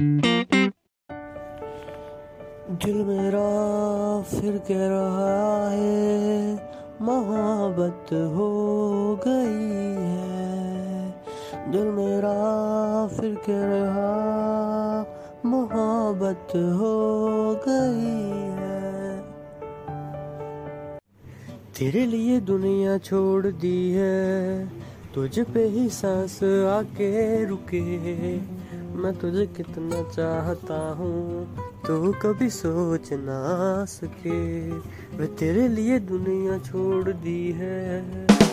दिल मेरा फिर कह रहा है, मोहब्बत हो गई है। दिल मेरा फिर कह रहा, मोहब्बत हो गई है। तेरे लिए दुनिया छोड़ दी है तुझ पे ही सांस आके रुके। मैं तुझे कितना चाहता हूँ तो कभी सोच ना सके। मैं तेरे लिए दुनिया छोड़ दी है।